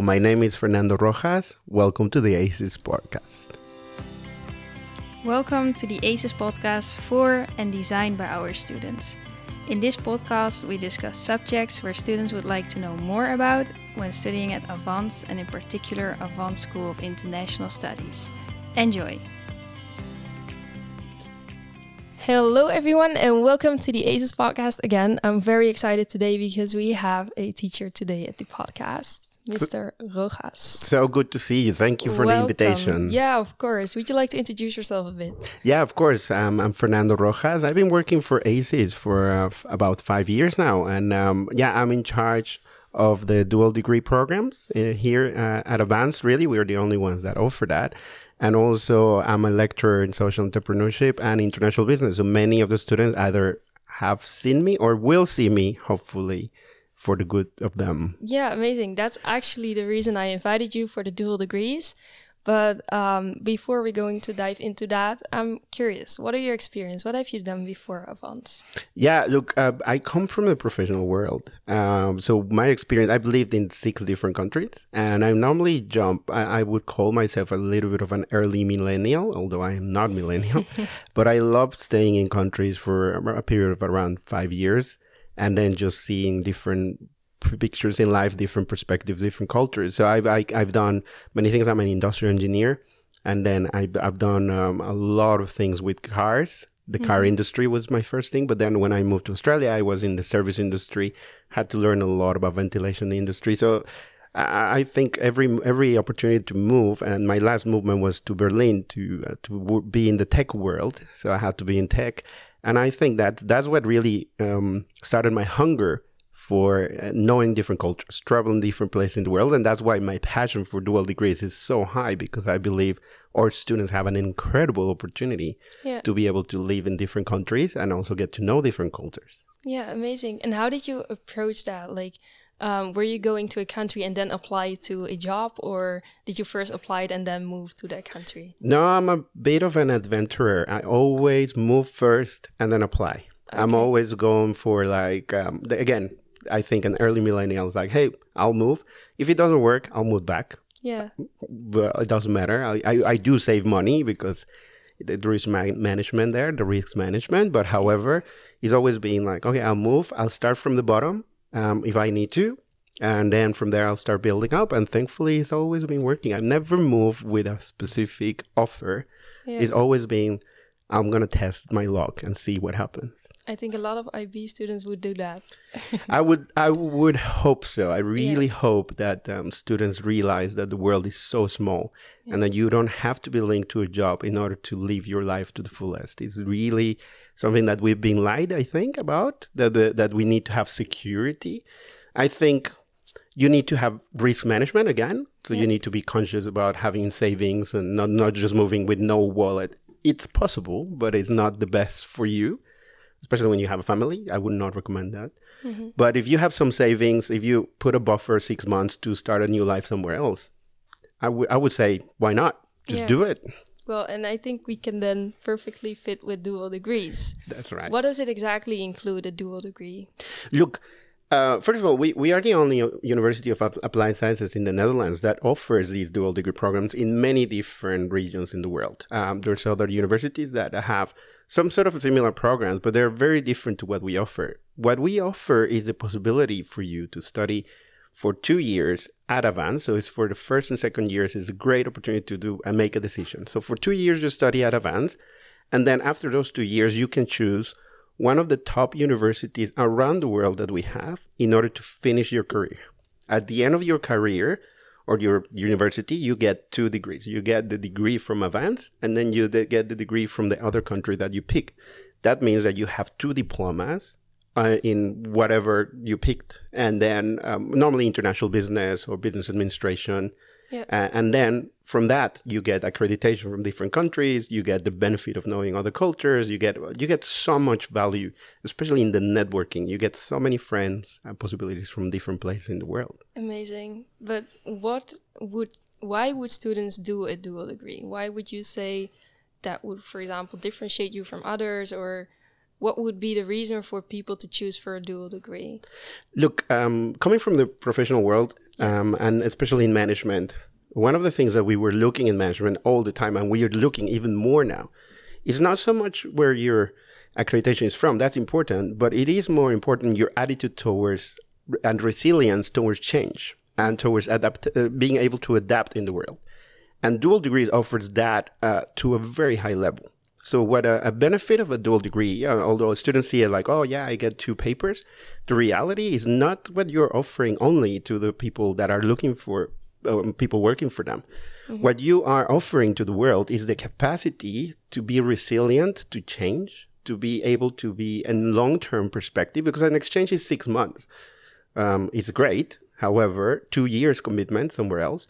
My name is Fernando Rojas. Welcome to the ACES podcast. Welcome to the ACES podcast for and designed by our students. In this podcast, we discuss subjects where students would like to know more about when studying at Avans and, in particular, Avans School of International Studies. Enjoy! Hello, everyone, and welcome to the ACES podcast again. I'm very excited today because we have a teacher today at the podcast, Mr. Rojas. So good to see you. Thank you for welcome. the invitation. Yeah, of course. Would you like to introduce yourself a bit? Yeah, of course. Um, I'm Fernando Rojas. I've been working for ACES for uh, about five years now. And um, yeah, I'm in charge of the dual degree programs uh, here uh, at Avans. Really, we're the only ones that offer that. And also, I'm a lecturer in social entrepreneurship and international business. So many of the students either have seen me or will see me, hopefully, for the good of them. Yeah, amazing. That's actually the reason I invited you for the dual degrees. But um, before we're going to dive into that, I'm curious. What are your experience? What have you done before Avans? Yeah, look, uh, I come from the professional world. Um, so my experience, I've lived in six different countries, and I normally jump. I, I, would call myself a little bit of an early millennial, although I am not millennial. but I love staying in countries for a period of around five years, and then just seeing different pictures in life, different perspectives, different cultures. So I've I, have i have done many things. I'm an industrial engineer, and then I've, I've done um, a lot of things with cars. The mm-hmm. car industry was my first thing, but then when I moved to Australia, I was in the service industry. Had to learn a lot about ventilation industry. So I think every every opportunity to move, and my last movement was to Berlin to uh, to be in the tech world. So I had to be in tech, and I think that that's what really um, started my hunger for uh, knowing different cultures, traveling different places in the world. And that's why my passion for dual degrees is so high because I believe our students have an incredible opportunity yeah. to be able to live in different countries and also get to know different cultures. Yeah, amazing. And how did you approach that? Like, um, were you going to a country and then apply to a job, or did you first apply and then move to that country? No, I'm a bit of an adventurer. I always move first and then apply. Okay. I'm always going for like um, again I think an early millennial is like, hey, I'll move. If it doesn't work, I'll move back. Yeah. But it doesn't matter. I, I, I do save money because there is management there, the risk management. But however, it's always being like, okay, I'll move. I'll start from the bottom um, if I need to. And then from there, I'll start building up. And thankfully, it's always been working. I've never moved with a specific offer. Yeah. It's always been I'm gonna test my luck and see what happens. I think a lot of IB students would do that. I would, I would hope so. I really yeah. hope that um, students realize that the world is so small yeah. and that you don't have to be linked to a job in order to live your life to the fullest. It's really something that we've been lied, I think, about that the, that we need to have security. I think you need to have risk management again. So yeah. you need to be conscious about having savings and not, not just moving with no wallet it's possible, but it's not the best for you, especially when you have a family. I would not recommend that. Mm-hmm. But if you have some savings, if you put a buffer six months to start a new life somewhere else, I would would say why not? Just yeah. do it. Well, and I think we can then perfectly fit with dual degrees. That's right. What does it exactly include a dual degree? Look, uh, first of all, we, we are the only University of Applied Sciences in the Netherlands that offers these dual degree programs in many different regions in the world. Um, there's other universities that have some sort of similar programs, but they're very different to what we offer. What we offer is the possibility for you to study for two years at Avans. So it's for the first and second years. It's a great opportunity to do and make a decision. So for two years, you study at Avans. And then after those two years, you can choose one of the top universities around the world that we have in order to finish your career. At the end of your career or your university, you get two degrees. You get the degree from Avans, and then you get the degree from the other country that you pick. That means that you have two diplomas uh, in whatever you picked, and then um, normally international business or business administration yeah. Uh, and then from that, you get accreditation from different countries. You get the benefit of knowing other cultures. You get you get so much value, especially in the networking. You get so many friends and possibilities from different places in the world. Amazing. But what would why would students do a dual degree? Why would you say that would, for example, differentiate you from others, or what would be the reason for people to choose for a dual degree? Look, um, coming from the professional world, um, and especially in management. One of the things that we were looking in management all the time, and we are looking even more now, is not so much where your accreditation is from. That's important, but it is more important your attitude towards and resilience towards change and towards adapt, uh, being able to adapt in the world. And dual degrees offers that uh, to a very high level. So, what a, a benefit of a dual degree, uh, although students see it like, oh, yeah, I get two papers, the reality is not what you're offering only to the people that are looking for um, people working for them. Mm-hmm. What you are offering to the world is the capacity to be resilient to change, to be able to be in long term perspective, because an exchange is six months. Um, it's great. However, two years commitment somewhere else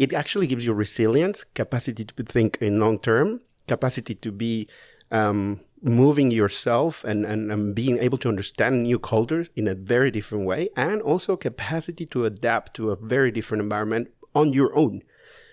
it actually gives you resilience, capacity to think in long term, capacity to be um, moving yourself and, and, and, being able to understand new cultures in a very different way, and also capacity to adapt to a very different environment on your own.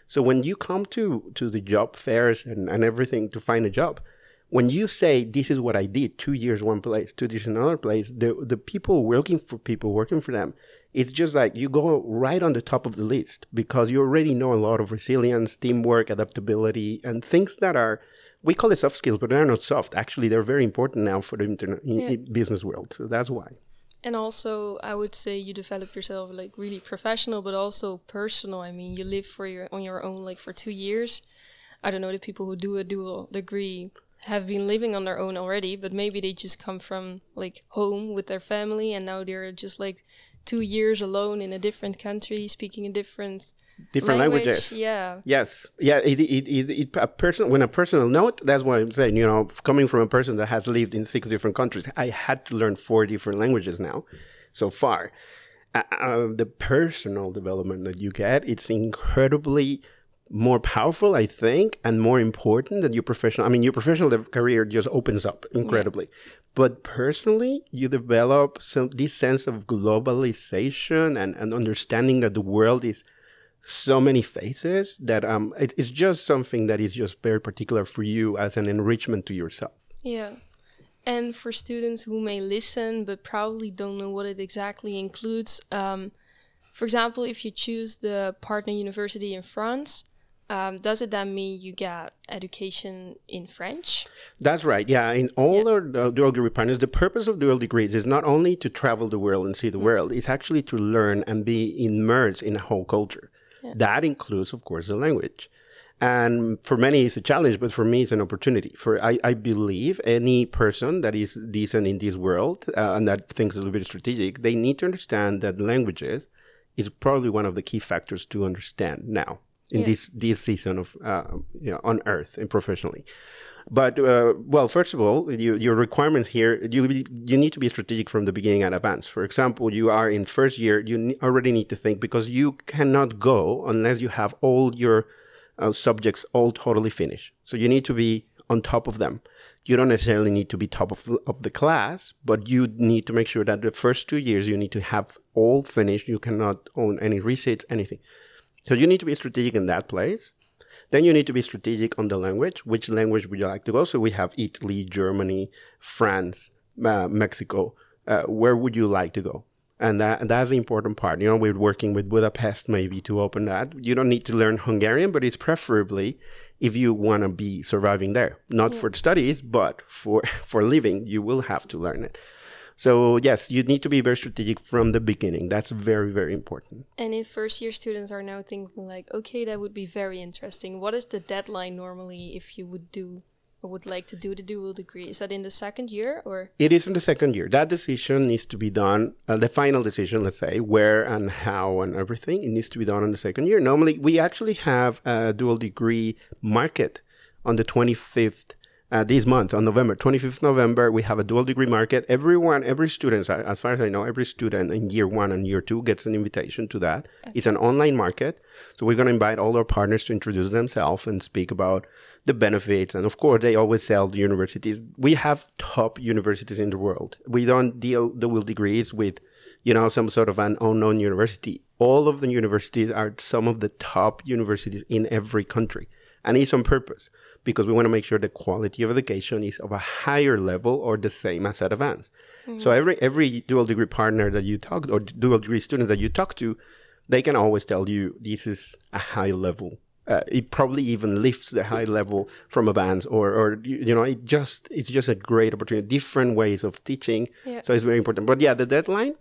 So when you come to, to the job fairs and, and everything to find a job, when you say this is what I did, two years one place, two years another place, the the people working for people working for them, it's just like you go right on the top of the list because you already know a lot of resilience, teamwork, adaptability, and things that are we call it soft skills, but they're not soft. Actually, they're very important now for the internet yeah. business world. So that's why. And also, I would say you develop yourself like really professional, but also personal. I mean, you live for your on your own like for two years. I don't know the people who do a dual degree have been living on their own already, but maybe they just come from like home with their family and now they're just like two years alone in a different country, speaking a different different language. languages. Yeah. Yes. Yeah. It, it, it, it, a person when a personal note. That's what I'm saying. You know, coming from a person that has lived in six different countries, I had to learn four different languages now, so far. Uh, uh, the personal development that you get, it's incredibly more powerful, I think, and more important than your professional. I mean, your professional career just opens up incredibly, yeah. but personally, you develop some this sense of globalization and, and understanding that the world is so many faces that um it, it's just something that is just very particular for you as an enrichment to yourself. Yeah. And for students who may listen but probably don't know what it exactly includes, um, for example, if you choose the partner university in France, um, does it then mean you get education in French? That's right. Yeah, in all yeah. our uh, dual degree partners, the purpose of dual degrees is not only to travel the world and see the mm. world; it's actually to learn and be immersed in a whole culture. Yeah. That includes, of course, the language. And for many, it's a challenge, but for me, it's an opportunity. For I, I believe any person that is decent in this world uh, and that thinks a little bit strategic, they need to understand that languages is probably one of the key factors to understand now in yeah. this this season of uh, you know, on Earth and professionally. But uh, well, first of all, you, your requirements here you you need to be strategic from the beginning and Avans. For example, you are in first year, you already need to think because you cannot go unless you have all your uh, subjects all totally finished. So you need to be on top of them. You don't necessarily need to be top of, of the class, but you need to make sure that the first two years you need to have all finished. You cannot own any receipts, anything. So you need to be strategic in that place. Then you need to be strategic on the language. Which language would you like to go? So we have Italy, Germany, France, uh, Mexico. Uh, where would you like to go? And that that's the important part. You know, we're working with Budapest maybe to open that. You don't need to learn Hungarian, but it's preferably if you want to be surviving there, not yeah. for studies, but for for living. You will have to learn it. So yes, you need to be very strategic from the beginning. That's very, very important. And if first year students are now thinking like, okay, that would be very interesting. What is the deadline normally if you would do or would like to do the dual degree? Is that in the second year or? It is in the second year. That decision needs to be done, uh, the final decision, let's say, where and how and everything, it needs to be done in the second year. Normally, we actually have a dual degree market on the 25th uh, this month on November 25th November we have a dual degree market. Everyone every student as far as I know every student in year one and year two gets an invitation to that. Okay. it's an online market so we're going to invite all our partners to introduce themselves and speak about the benefits. And of course they always sell the universities. We have top universities in the world. We don't deal the dual degrees with you know some sort of an unknown university. All of the universities are some of the top universities in every country and it's on purpose because we want to make sure the quality of education is of a higher level or the same as at Avans. Mm-hmm. So every every dual degree partner that you talk or dual degree student that you talk to, they can always tell you this is a high level. Uh, it probably even lifts the high level from Avans, or, or you you know, it just it's just a great opportunity. Different ways of teaching, Yeah. so it's very important. But yeah, the deadline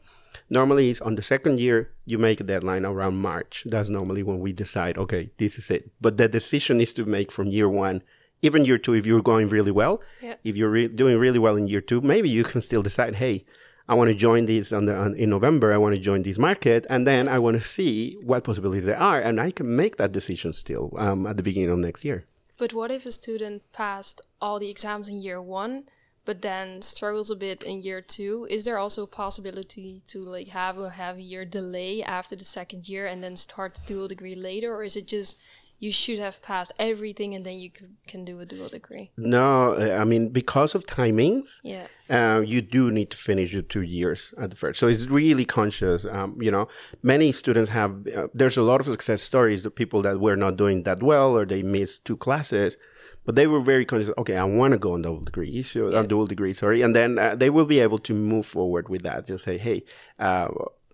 normally it's on the second year. You make a deadline around March. That's normally when we decide. Okay, this is it. But the decision is to make from year one, even year two. If you're going really well, Yeah. if you're re- doing really well in year two, maybe you can still decide, hey, I want to join this on the, on, in November. I want to join this market, and then I want to see what possibilities there are, and I can make that decision still um, at the beginning of next year. But what if a student passed all the exams in year one, but then struggles a bit in year two? Is there also a possibility to like have a have a year delay after the second year and then start the dual degree later, or is it just you should have passed everything and then you can, can do a dual degree? No, I mean because of timings, Yeah. uh, you do need to finish your two years at the first. So it's really conscious. Um, you know, many students have. Uh, there's a lot of success stories of people that were not doing that well or they missed two classes, but they were very conscious. Okay, I want to go on double degree, so on dual degree, sorry, and then uh, they will be able to move forward with that. Just say, hey. Uh,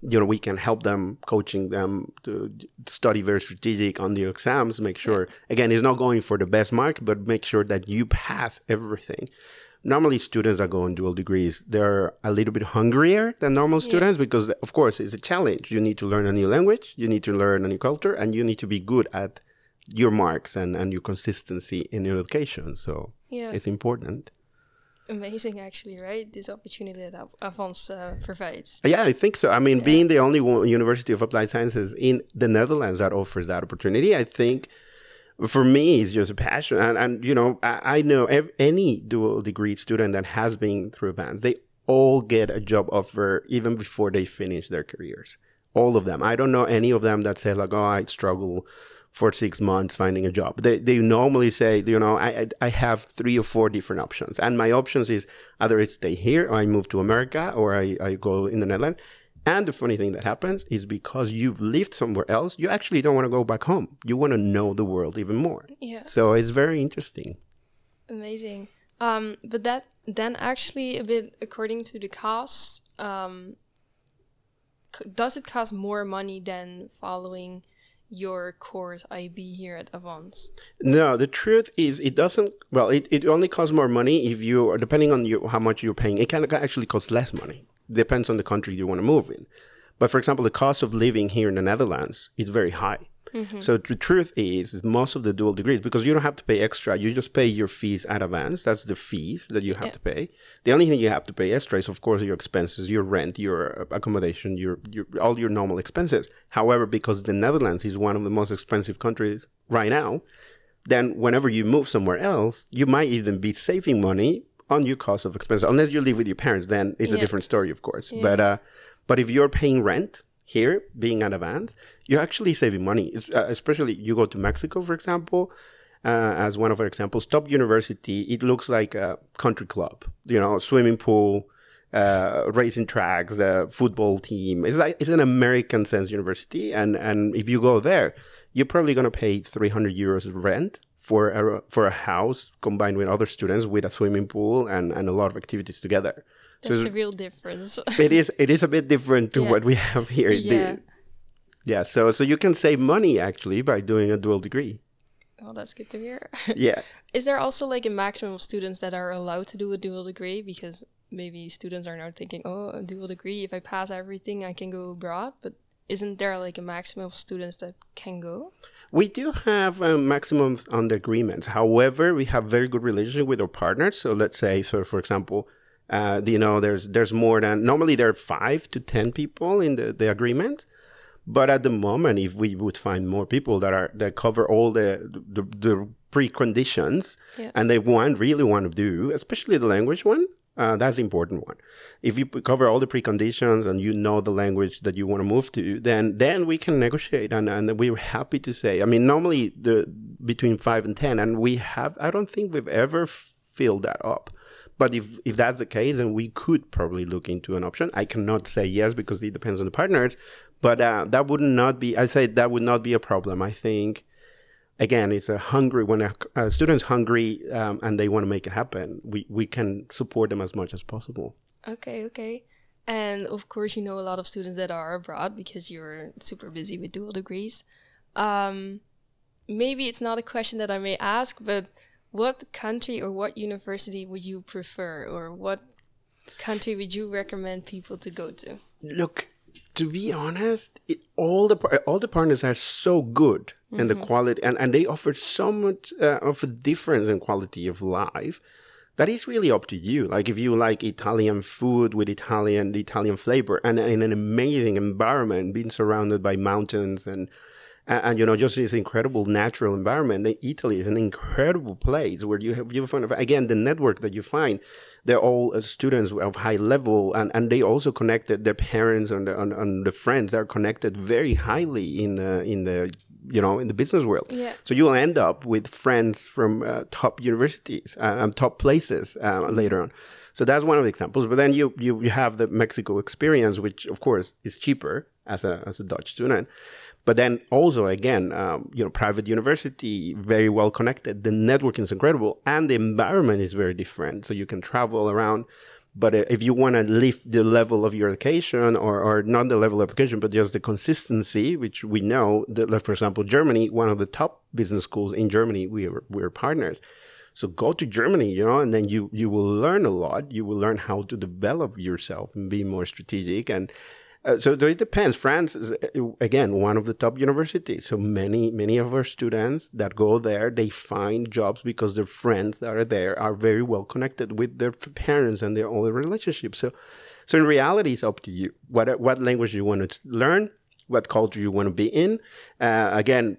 you know, we can help them, coaching them to study very strategic on the exams. Make sure, again, it's not going for the best mark, but make sure that you pass everything normally students that go on dual degrees they're a little bit hungrier than normal students because of course it's a challenge you need to learn a new language you need to learn a new culture and you need to be good at your marks and, and your consistency in your education. So Yeah. it's important. Amazing, actually, right? This opportunity that Av- Avans uh, provides. yeah i think so. I mean being the only university of applied sciences in the netherlands that offers that opportunity i think for me it's just a passion. And, and you know i, I know ev- any dual degree student that has been through Avans they all get a job offer even before they finish their careers. All of them. I don't know any of them that say like oh i struggle for six months finding a job they, they normally say you know I, I have three or four different options and my options is either I stay here or i move to america or i, I go in the netherlands and the funny thing that happens is because you've lived somewhere else, you actually don't want to go back home. You want to know the world even more. Yeah. So it's very interesting. Amazing. Um, but that then actually a bit according to the cost, um, c- does it cost more money than following your course IB here at Avans? No, the truth is it doesn't. Well, it, it only costs more money if you are depending on you how much you're paying. It can actually cost less money. Depends on the country you want to move in. But for example, the cost of living here in the Netherlands is very high. So the truth is, is most of the dual degrees because you don't have to pay extra. You just pay your fees at Avans. That's the fees that you have Yeah. to pay. The only thing you have to pay extra is, of course, your expenses, your rent, your accommodation, your, your all your normal expenses. However, because the Netherlands is one of the most expensive countries right now, then whenever you move somewhere else, you might even be saving money on your cost of expenses. Unless you live with your parents, then it's a different story, of course. But uh, but if you're paying rent here, being at Avans, you're actually saving money. Uh, especially you go to Mexico, for example. Uh, as one of our examples, Top University, it looks like a country club. You know, swimming pool, uh, racing tracks, a football team. It's like it's an American sense university, and and if you go there, you're probably gonna pay 300 euros rent for a for a house combined with other students with a swimming pool and and a lot of activities together. That's So- a real difference. it is it is a bit different to Yeah. what we have here. The- Yeah. yeah. So so you can save money actually by doing a dual degree. oh, that's good to hear. Yeah. Is there also like a maximum of students that are allowed to do a dual degree? Because maybe students are now thinking, oh, a dual degree, if I pass everything, I can go abroad. But isn't there like a maximum of students that can go? We do have um, maximums on the agreements. However, we have very good relationship with our partners. So let's say, so for example, uh, you know, there's there's more than normally there are five to ten people in the, the agreement. But at the moment, if we would find more people that are that cover all the the, the preconditions, Yeah. and they want really want to do, especially the language one, uh, that's the important one. If you cover all the preconditions and you know the language that you want to move to, then then we can negotiate, and and we're happy to say. I mean, normally the between five and ten, and we have. I don't think we've ever filled that up. But if, if that's the case, then we could probably look into an option. I cannot say yes because it depends on the partners, but uh, that would not be. I say that would not be a problem. I think again, it's a hungry when a, a student's hungry um, and they want to make it happen. We we can support them as much as possible. Okay, okay. And of course, you know a lot of students that are abroad because you're super busy with dual degrees. Um, maybe it's not a question that I may ask, but what country or what university would you prefer, or what country would you recommend people to go to? Look, to be honest, it, all the all the partners are so good mm-hmm. in the quality, and, and they offer so much uh, of a difference in quality of life that is really up to you. Like if you like Italian food with Italian Italian flavor and in an amazing environment, being surrounded by mountains and and, and, you know just this incredible natural environment. Italy is an incredible place where you have you find again the network that you find. They're all uh, students of high level, and, and they also connected their parents and the, and, and the friends are connected very highly in the in the you know in the business world yeah. so you'll end up with friends from uh, top universities uh, and top places uh, later on so that's one of the examples but then you, you you have the mexico experience which of course is cheaper as a as a dutch student but then also again um, you know private university very well connected the networking is incredible and the environment is very different so you can travel around but if you want to lift the level of your education, or, or not the level of education, but just the consistency, which we know that, like, for example, Germany, one of the top business schools in Germany, we are, we're partners. So go to Germany, you know, and then you, you will learn a lot. You will learn how to develop yourself and be more strategic. And uh, so, it depends. France is uh, again one of the top universities. So many many of our students that go there, they find jobs because their friends that are there are very well connected with their parents and their own relationships. So, so in reality, it's up to you. What what language you want to learn, what culture you want to be in. Uh, again,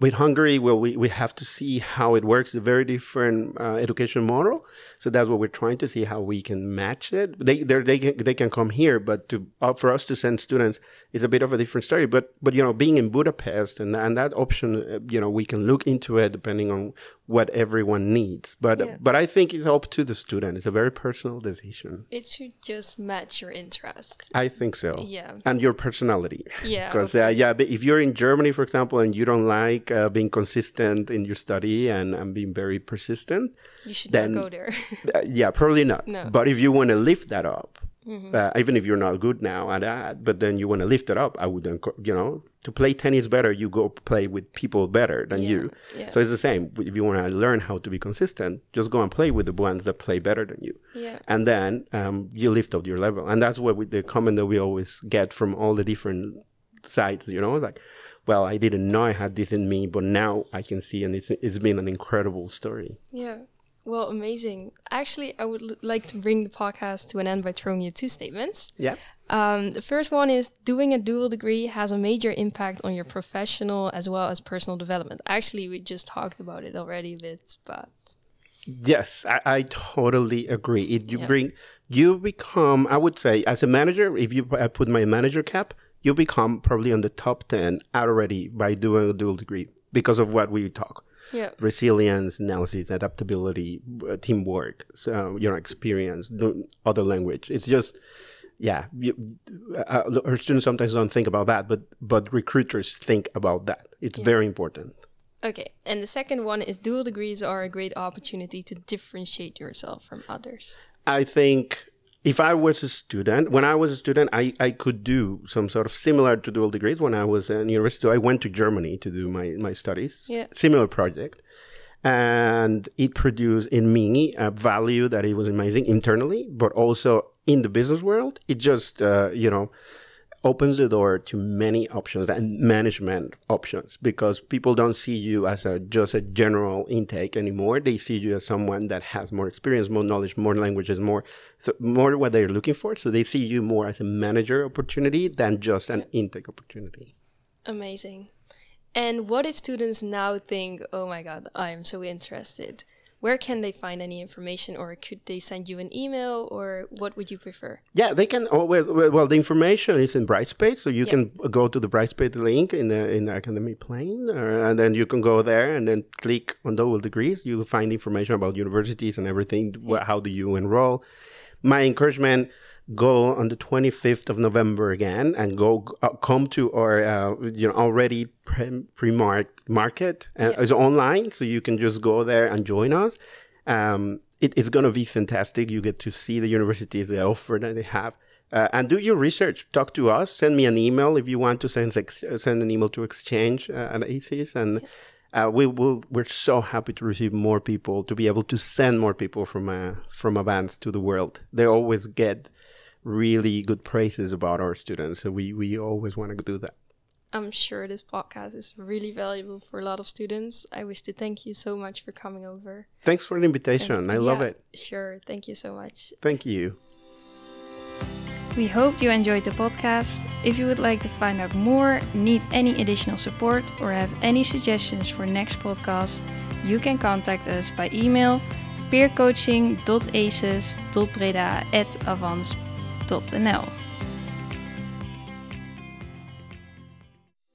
with Hungary, well, we, we have to see how it works. It's a very different uh, education model. So that's what we're trying to see how we can match it. They they can they can come here, but to uh, for us to send students is a bit of a different story. But but you know, being in Budapest and and that option, uh, you know, we can look into it depending on what everyone needs. But yeah. but I think it's up to the student. It's a very personal decision. It should just match your interests. I think so. Yeah. And your personality. Yeah. Because okay. uh, yeah, but if you're in Germany, for example, and you don't like uh, being consistent in your study and, and being very persistent, you should then, not go there. uh, yeah, probably not. No. But if you want to lift that up, Mm-hmm. Uh, even if you're not good now at that, but then you want to lift it up, I would, encourage you know, to play tennis better, you go play with people better than yeah. you. Yeah. So it's the same. If you want to learn how to be consistent, just go and play with the ones that play better than you. Yeah. And then um, you lift up your level. And that's what we, the comment that we always get from all the different sides, you know, like, well, I didn't know I had this in me, but now I can see, and it's, it's been an incredible story. Yeah. Well, amazing. Actually, I would l- like to bring the podcast to an end by throwing you two statements. Yeah. Um, the first one is doing a dual degree has a major impact on your professional as well as personal development. Actually, we just talked about it already a bit, but. Yes, I, I totally agree. It, you yeah. bring, you become, I would say, as a manager, if you I put my manager cap, you become probably on the top 10 already by doing a dual degree because of what we talk yeah. resilience, analysis, adaptability, uh, teamwork, so, you know, experience, other language. It's just, yeah, you, uh, our students sometimes don't think about that, but but recruiters think about that. It's yeah. very important. Okay, and the second one is dual degrees are a great opportunity to differentiate yourself from others. I think if I was a student, when I was a student, I, I could do some sort of similar to dual degrees when I was in university. I went to Germany to do my, my studies. Yeah. Similar project. And it produced in me a value that it was amazing internally, but also in the business world. It just, uh, you know, opens the door to many options and management options because people don't see you as a just a general intake anymore. They see you as someone that has more experience, more knowledge, more languages, more so more what they're looking for. So they see you more as a manager opportunity than just an intake opportunity. Amazing. And what if students now think, "Oh my god, I am so interested." Where can they find any information or could they send you an email or what would you prefer yeah they can oh, well, well the information is in brightspace so you yeah. can go to the brightspace link in the in the academy plane uh, and then you can go there and then click on dual degrees you find information about universities and everything yeah. how do you enroll my encouragement go on the 25th of November again and go uh, come to our uh, you know already pre marked market uh, yeah. it's online so you can just go there and join us um, it, it's going to be fantastic you get to see the universities they offer that they have Uh, and do your research. Talk to us. Send me an email if you want to send send an email to exchange uh, at ACES, and uh, we will. We're so happy to receive more people to be able to send more people from uh, from Avans to the world. They always get really good praises about our students, so we we always want to do that. I'm sure this podcast is really valuable for a lot of students. I wish to thank you so much for coming over. Thanks for the invitation. And I love yeah, it. Sure. Thank you so much. Thank you. We hope you enjoyed the podcast. If you would like to find out more, need any additional support, or have any suggestions for next podcast, you can contact us by email peercoaching.aces.breda at avans.nl.